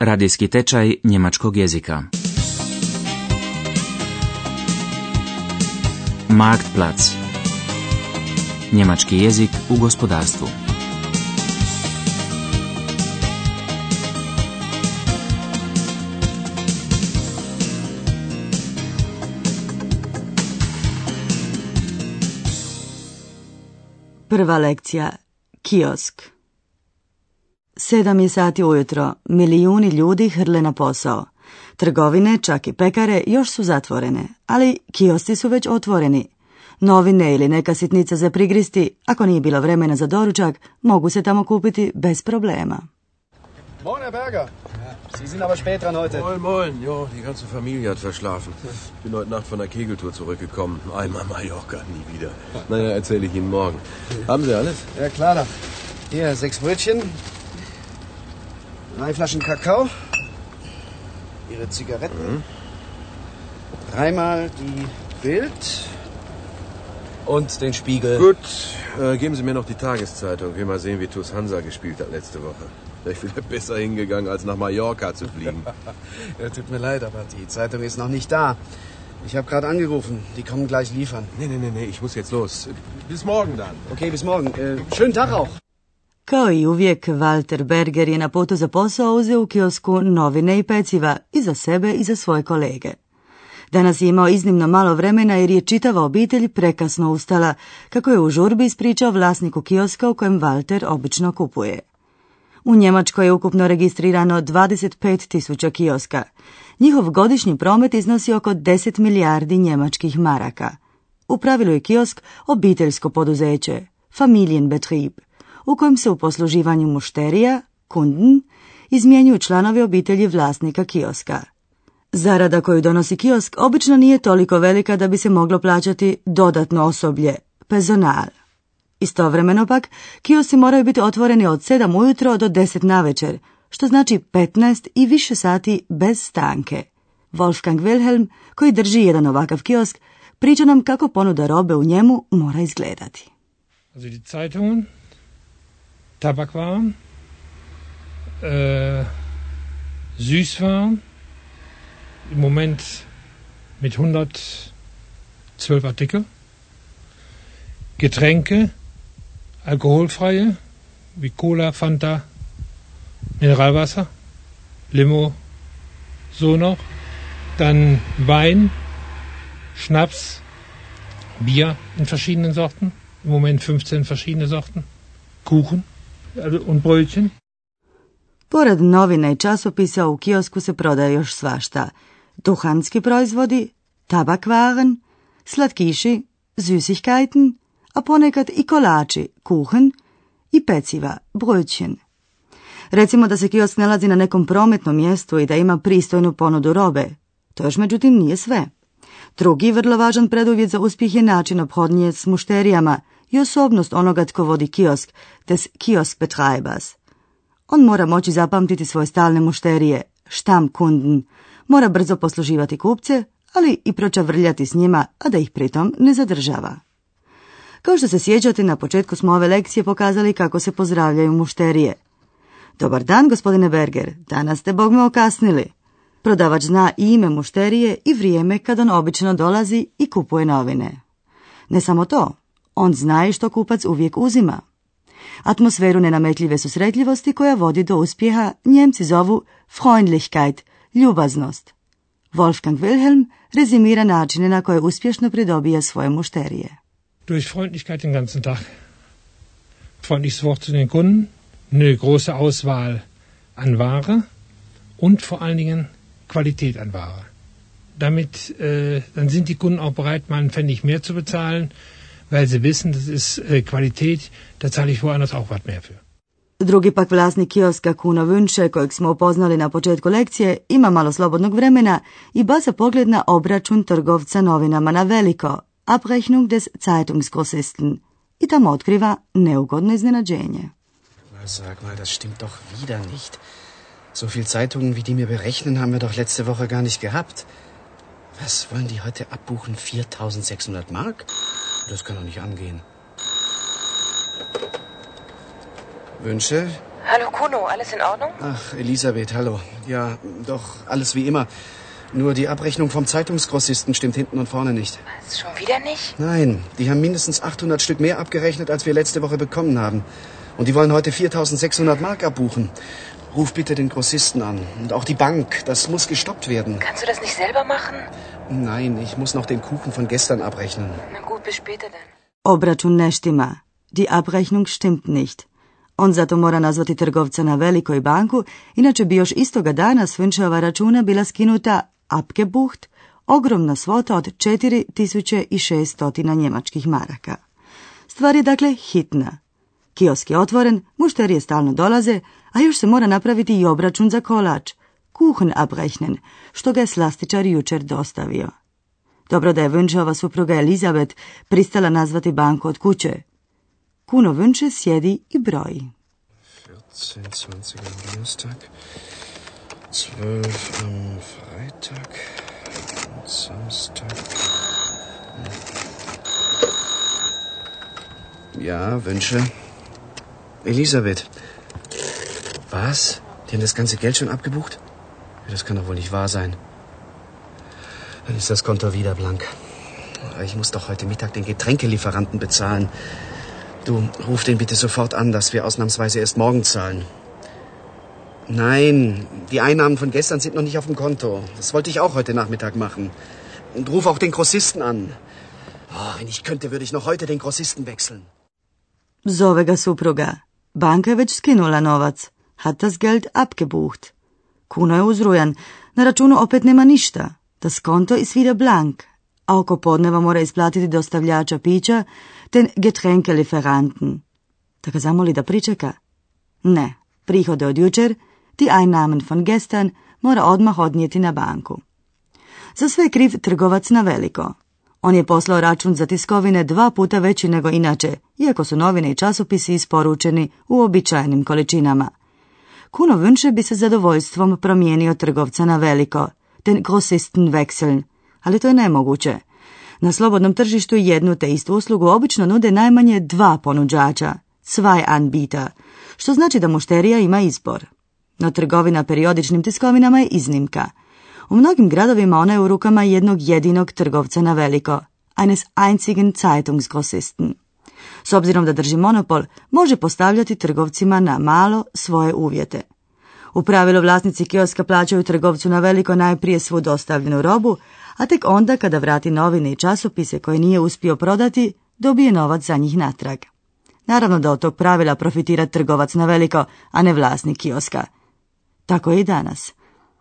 Radijski tečaj njemačkog jezika. Marktplatz. Njemački jezik u gospodarstvu. Prva lekcija. Kiosk. Sedam je sati ujutro. Milijuni ljudi hrle na posao. Trgovine, čak i pekare, još su zatvorene, ali kiosci su već otvoreni. Novine ili neka sitnica za prigristi, ako nije bilo vremena za doručak, mogu se tamo kupiti bez problema. Moin, Herr Berger. Sie sind aber spät dran heute. Moin, moin. Ja, die ganze Familie hat verschlafen. Bin heute Nacht von der Kegeltour zurückgekommen. Einmal Mallorca, nie wieder. Naja, erzähle ich Ihnen morgen. Haben Sie alles? Ja, klar doch. Hier, sechs Brötchen. Drei Flaschen Kakao. Ihre Zigaretten. Dreimal die Bild. Und den Spiegel. Gut, äh, geben Sie mir noch die Tageszeitung. Wir mal sehen, wie TuS Hansa gespielt hat letzte Woche. Wäre ich wieder besser hingegangen, als nach Mallorca zu fliegen. Ja, tut mir leid, aber die Zeitung ist noch nicht da. Ich habe gerade angerufen. Die kommen gleich liefern. nee, nee, nee, nee, ich muss jetzt los. Bis morgen dann. Okay, bis morgen. Äh, schönen Tag auch. Kao i uvijek, Walter Berger je na putu za posao uzeo u kiosku novine i peciva i za sebe i za svoje kolege. Danas je imao iznimno malo vremena jer je čitava obitelj prekasno ustala, kako je u žurbi ispričao vlasniku kioska u kojem Walter obično kupuje. U Njemačkoj je ukupno registrirano 25 tisuća kioska. Njihov godišnji promet iznosi oko 10 milijardi njemačkih maraka. U pravilu je kiosk obiteljsko poduzeće, Familienbetrieb, u kojem se u posluživanju mušterija, kunden, izmjenjuju članovi obitelji vlasnika kioska. Zarada koju donosi kiosk obično nije toliko velika da bi se moglo plaćati dodatno osoblje, personal. Istovremeno pak, kiosi moraju biti otvoreni od 7 ujutro do 10 navečer, što znači 15 i više sati bez stanke. Wolfgang Wilhelm, koji drži jedan ovakav kiosk, priča nam kako ponuda robe u njemu mora izgledati. Also die Zeitungen, Tabakwaren, äh, Süßwaren, im Moment mit 112 Artikel, Getränke, alkoholfreie, wie Cola, Fanta, Mineralwasser, Limo, so noch, dann Wein, Schnaps, Bier in verschiedenen Sorten, im Moment 15 verschiedene Sorten, Kuchen und Brötchen. Pored novina i časopisa u kiosku se prodaje još svašta. Duhanski proizvodi, tabakvaren, slatkiši, Süßigkeiten, a ponekad i kolači, kuchen i peciva, brötchen. Recimo da se kiosk nalazi na nekom prometnom mjestu i da ima pristojnu ponudu robe. To još međutim nije sve. Drugi vrlo važan preduvjet za uspjeh je način obhodnje s mušterijama i osobnost onoga tko vodi kiosk, des Kioskbetreibers. On mora moći zapamtiti svoje stalne mušterije, Stammkunden, mora brzo posluživati kupce, ali i pročavrljati s njima, a da ih pritom ne zadržava. Kao što se sjećate, na početku smo ove lekcije pokazali kako se pozdravljaju mušterije. Dobar dan, gospodine Berger, danas ste bogme okasnili. Prodavač zna i ime mušterije i vrijeme kad on obično dolazi i kupuje novine. Ne samo to, on zna i što kupac uvijek uzima. Atmosferu nenametljive susretljivosti koja vodi do uspjeha Njemci zovu Freundlichkeit, ljubaznost. Wolfgang Wilhelm rezimira načine na koje uspješno pridobija svoje mušterije. Durch Freundlichkeit den ganzen Tag. Freundliches Wort zu den Kunden, eine große Auswahl an Ware und vor allen Dingen Qualität an Ware. Damit äh, dann sind die Kunden auch bereit, mal einen Pfennig mehr zu bezahlen, weil sie wissen, das ist äh, Qualität, da zahle ich woanders auch was mehr für. Drugi pak vlasnik kioska Kuno Vunše, kojeg smo upoznali na početku lekcije, ima malo slobodnog vremena i baca pogled na obračun trgovca novinama na veliko, Abrechnung des Zeitungsgrossisten, i tamo otkriva neugodno iznenađenje. Na, Sag mal, das stimmt doch wieder nicht. So viel Zeitungen, wie die mir berechnen, haben wir doch letzte Woche gar nicht gehabt. Was wollen die heute abbuchen? 4600 Mark? Das kann doch nicht angehen. Wünsche? Hallo Kuno, alles in Ordnung? Ach, Elisabeth, hallo. Ja, doch, alles wie immer. Nur die Abrechnung vom Zeitungsgrossisten stimmt hinten und vorne nicht. Was, schon wieder nicht? Nein, die haben mindestens 800 Stück mehr abgerechnet, als wir letzte Woche bekommen haben. Und die wollen heute 4600 Mark abbuchen. Ruf bitte den Grossisten an. Und auch die Bank. Das muss gestoppt werden. Kannst du das nicht selber machen? Nein, ich muss noch den Kuchen von gestern abrechnen. Na gut, bis später dann. Obračun ne štima. Die Abrechnung stimmt nicht. On zato mora nazvati trgovca na velikoj banku, inače bi još istoga dana s Vinčeva računa bila skinuta abgebucht, ogromna svota od 4600 njemačkih maraka. Stvar je dakle hitna. Kiosk je otvoren, mušterije stalno dolaze, a još se mora napraviti i obračun za kolač, kuchen abrechnen, što ga je slastičar jučer dostavio. Dobro da je Vunčeva supruga Elizabet pristala nazvati banku od kuće. Kuno Vunče sjedi i broji. 14, 20 am Donnerstag, 12 am Freitag und Samstag. Ja, Wünsche. Elisabeth. Was? Die haben das ganze Geld schon abgebucht? Das kann doch wohl nicht wahr sein. Dann ist das Konto wieder blank. Ich muss doch heute Mittag den Getränkelieferanten bezahlen. Du, ruf den bitte sofort an, dass wir ausnahmsweise erst morgen zahlen. Nein, die Einnahmen von gestern sind noch nicht auf dem Konto. Das wollte ich auch heute Nachmittag machen. Und ruf auch den Grossisten an. Oh, wenn ich könnte, würde ich noch heute den Grossisten wechseln. Zove ga supruga. Već skinula novac. Hat das Geld abgebucht. Kuno je uzrujan. Na računu opet nema ništa. Das Konto ist wieder blank. A oko podneva mora isplatiti dostavljača pića, ten Getränkelieferanten. Da ga zamoli da pričeka? Ne. Prihode od jučer, ti Einnahmen von gestern, mora odmah odnijeti na banku. Za sve je kriv trgovac na veliko. On je poslao račun za tiskovine dva puta veći nego inače, iako su novine i časopisi isporučeni u običajnim količinama. Kuno Vunše bi se zadovoljstvom promijenio trgovca na veliko, ten Grossisten wechseln, ali to je nemoguće. Na slobodnom tržištu jednu te istu uslugu obično nude najmanje dva ponuđača, zwei Anbieter, što znači da mušterija ima izbor. No trgovina periodičnim tiskovinama je iznimka. U mnogim gradovima ona je u rukama jednog jedinog trgovca na veliko, eines einzigen Zeitungsgrossisten. S obzirom da drži monopol, može postavljati trgovcima na malo svoje uvjete. U pravilu vlasnici kioska plaćaju trgovcu na veliko najprije svu dostavljenu robu, a tek onda kada vrati novine i časopise koje nije uspio prodati, dobije novac za njih natrag. Naravno da od tog pravila profitira trgovac na veliko, a ne vlasnik kioska. Tako je i danas.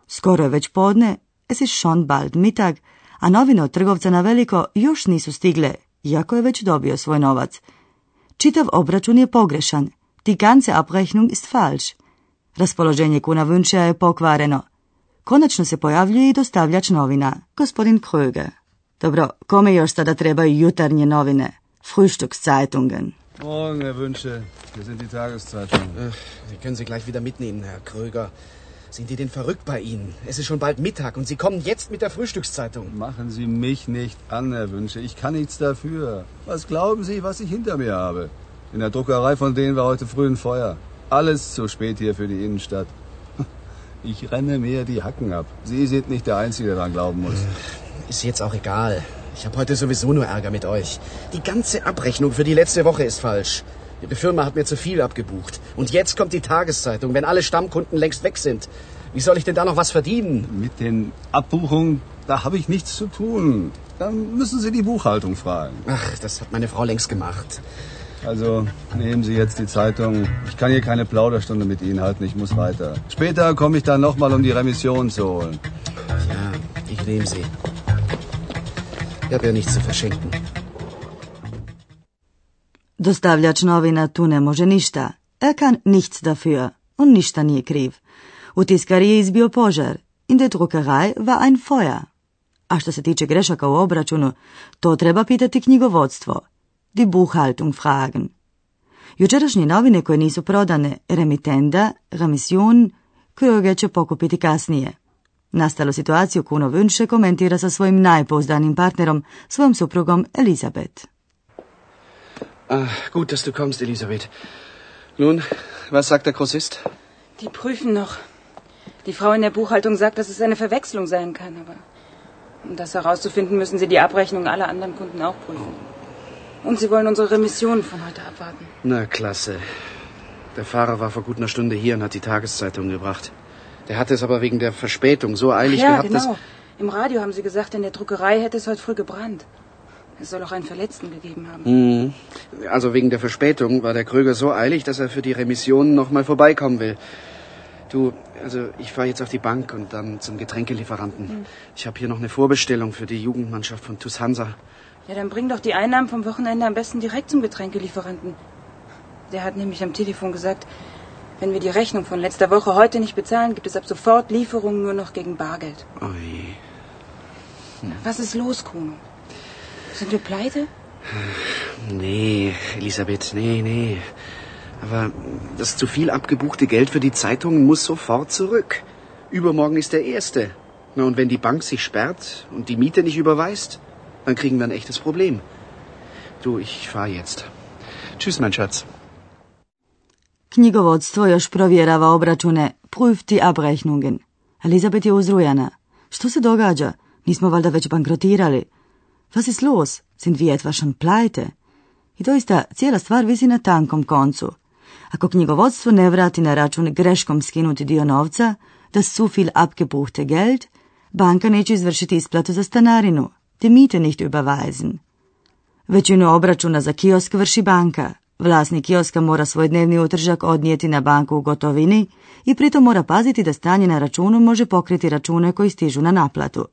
Skoro je već podne, es ist schon bald Mittag, a novine od trgovca na veliko još nisu stigle, iako je već dobio svoj novac. Čitav obračun je pogrešan. Die ganze Abrechnung ist falsch. Raspoloženje kuna Vunčija je pokvareno. Konačno se pojavljuje i dostavljač novina, gospodin Kröger. Dobro, kome još sada trebaju jutarnje novine? Frühstückszeitungen. Morgen, Herr Wünsche. Hier sind die Tageszeitungen. Äh, Sie können sie gleich wieder mitnehmen, Herr Kröger. Sind die denn verrückt bei Ihnen? Es ist schon bald Mittag und Sie kommen jetzt mit der Frühstückszeitung. Machen Sie mich nicht an, Herr Wünsche. Ich kann nichts dafür. Was glauben Sie, was ich hinter mir habe? In der Druckerei von denen war heute früh ein Feuer. Alles zu spät hier für die Innenstadt. Ich renne mir die Hacken ab. Sie sind nicht der Einzige, der daran glauben muss. Ist jetzt auch egal. Ich habe heute sowieso nur Ärger mit euch. Die ganze Abrechnung für die letzte Woche ist falsch. Ihre Firma hat mir zu viel abgebucht. Und jetzt kommt die Tageszeitung, wenn alle Stammkunden längst weg sind. Wie soll ich denn da noch was verdienen? Mit den Abbuchungen, da habe ich nichts zu tun. Dann müssen Sie die Buchhaltung fragen. Ach, das hat meine Frau längst gemacht. Also nehmen Sie jetzt die Zeitung. Ich kann hier keine Plauderstunde mit Ihnen halten. Ich muss weiter. Später komme ich dann nochmal, um die Remission zu holen. Ja, ich nehme sie. Ich habe ja nichts zu verschenken. Dostavljač novina tu ne može ništa. Er kann nichts dafür. On ništa nije kriv. U tiskari je izbio požar. In der Druckerei war ein Feuer. A što se tiče grešaka u obračunu, to treba pitati knjigovodstvo. Die Buchhaltung fragen. Jučerašnje novine koje nisu prodane, remitenda, remission, Kröger će pokupiti kasnije. Nastalu situaciju Kuno Wünsche komentira sa svojim najpouzdanim partnerom, svojom suprugom Elisabeth. Ah, gut, dass du kommst, Elisabeth. Nun, was sagt der Grossist? Die prüfen noch. Die Frau in der Buchhaltung sagt, dass es eine Verwechslung sein kann, aber um das herauszufinden, müssen sie die Abrechnung aller anderen Kunden auch prüfen. Und sie wollen unsere Remissionen von heute abwarten. Na, klasse. Der Fahrer war vor gut einer Stunde hier und hat die Tageszeitung gebracht. Der hatte es aber wegen der Verspätung so eilig ja, gehabt, genau. Im Radio haben sie gesagt, in der Druckerei hätte es heute früh gebrannt. Es soll auch einen Verletzten gegeben haben. Mhm. Also wegen der Verspätung war der Kröger so eilig, dass er für die Remissionen noch mal vorbeikommen will. Du, also ich fahre jetzt auf die Bank und dann zum Getränkelieferanten. Ich habe hier noch eine Vorbestellung für die Jugendmannschaft von TuS Hansa. Ja, dann bring doch die Einnahmen vom Wochenende am besten direkt zum Getränkelieferanten. Der hat nämlich am Telefon gesagt, wenn wir die Rechnung von letzter Woche heute nicht bezahlen, gibt es ab sofort Lieferungen nur noch gegen Bargeld. Ui. Was ist los, Kuno? Sind wir pleite? Nee, Elisabeth, nee, nee. Aber das zu viel abgebuchte Geld für die Zeitungen muss sofort zurück. Übermorgen ist der erste. Na, und wenn die Bank sich sperrt und die Miete nicht überweist, dann kriegen wir ein echtes Problem. Du, ich fahr jetzt. Tschüss, mein Schatz. Knjigovodstvo još provjerava obračune, prüft die Abrechnungen. Elizabeth je uzrujana. Što se događa? Nismo valjda već bankrotirali? Was ist los? Sind wir etwa schon pleite? I doista, cijela stvar visi na tankom koncu. Ako knjigovodstvo ne vrati na račun greškom skinuti dio novca, das zu viel abgebuchte Geld, banka neće izvršiti isplatu za stanarinu, te Miete nicht überweisen. Većinu obračuna za kiosk vrši banka. Vlasnik kioska mora svoj dnevni utržak odnijeti na banku u gotovini i pritom mora paziti da stanje na računu može pokriti račune koji stižu na naplatu.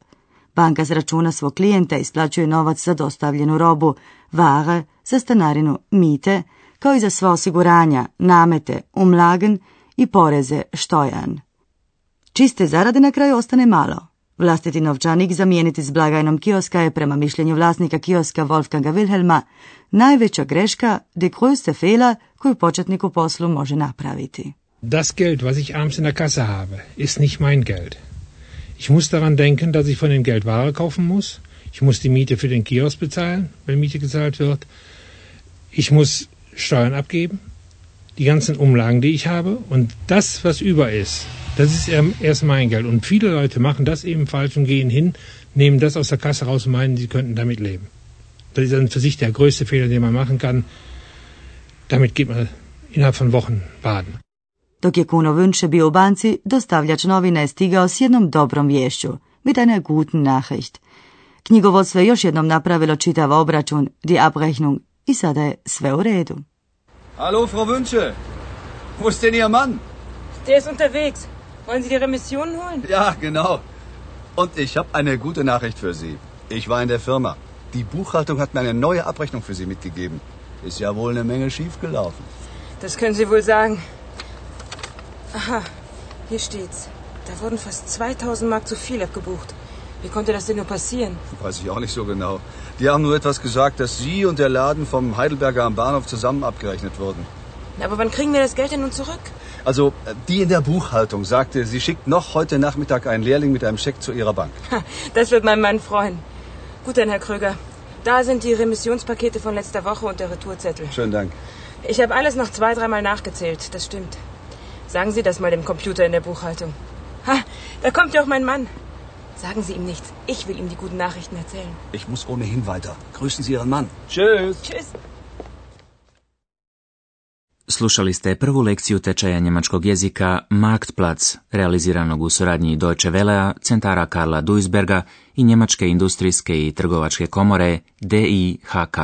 Banka s računa svog klijenta isplaćuje novac za dostavljenu robu, vare, za stanarinu, mite, kao i za sva osiguranja, namete, umlagen i poreze, štojan. Čiste zarade na kraju ostane malo. Vlastiti novčanik zamijeniti s blagajnom kioska je prema mišljenju vlasnika kioska Wolfganga Wilhelma najveća greška, de größte Fehler koju početnik u poslu može napraviti. Das Geld, was ich abends in der Kasse habe, ist nicht mein Geld. Ich muss daran denken, dass ich von dem Geld Ware kaufen muss. Ich muss die Miete für den Kiosk bezahlen, wenn Miete gezahlt wird. Ich muss Steuern abgeben, die ganzen Umlagen, die ich habe. Und das, was über ist, das ist ähm, erst mein Geld. Und viele Leute machen das eben falsch und gehen hin, nehmen das aus der Kasse raus und meinen, sie könnten damit leben. Das ist dann für sich der größte Fehler, den man machen kann. Damit geht man innerhalb von Wochen baden. Dok je Kuno Wünsche bio u banci, dostavljač novina je stigao s jednom dobrom vješću, mit einer guten Nachricht. Knjigovodstvo je još jednom napravilo čitav obračun, die Abrechnung, i sada je sve u redu. Hallo, Frau Wünsche. Wo ist denn Ihr Mann? Der ist unterwegs. Wollen Sie die Remissionen holen? Ja, genau. Und ich habe eine gute Nachricht für Sie. Ich war in der Firma. Die Buchhaltung hat mir eine neue Abrechnung für Sie mitgegeben. Ist ja wohl eine Menge schiefgelaufen. Das können Sie wohl sagen. Aha, hier steht's. Da wurden fast 2000 Mark zu viel abgebucht. Wie konnte das denn nur passieren? Weiß ich auch nicht so genau. Die haben nur etwas gesagt, dass Sie und der Laden vom Heidelberger am Bahnhof zusammen abgerechnet wurden. Aber wann kriegen wir das Geld denn nun zurück? Also, äh, die in der Buchhaltung sagte, sie schickt noch heute Nachmittag einen Lehrling mit einem Scheck zu ihrer Bank. Das wird mein Mann freuen. Gut dann, Herr Kröger. Da sind die Remissionspakete von letzter Woche und der Retourzettel. Schönen Dank. Ich habe alles noch zwei, dreimal nachgezählt. Das stimmt. Sagen Sie das mal dem Computer in der Buchhaltung. Ha, da kommt ja auch mein Mann. Sagen Sie ihm nichts. Ich will ihm die guten Nachrichten erzählen. Ich muss ohnehin weiter. Grüßen Sie Ihren Mann. Tschüss. Tschüss. Slušali ste prvu lekciju tečaja njemačkog jezika Marktplatz, realiziranog u suradnji Deutsche Wellea, centara Karla Duisberga i Njemačke industrijske i trgovačke komore DIHK.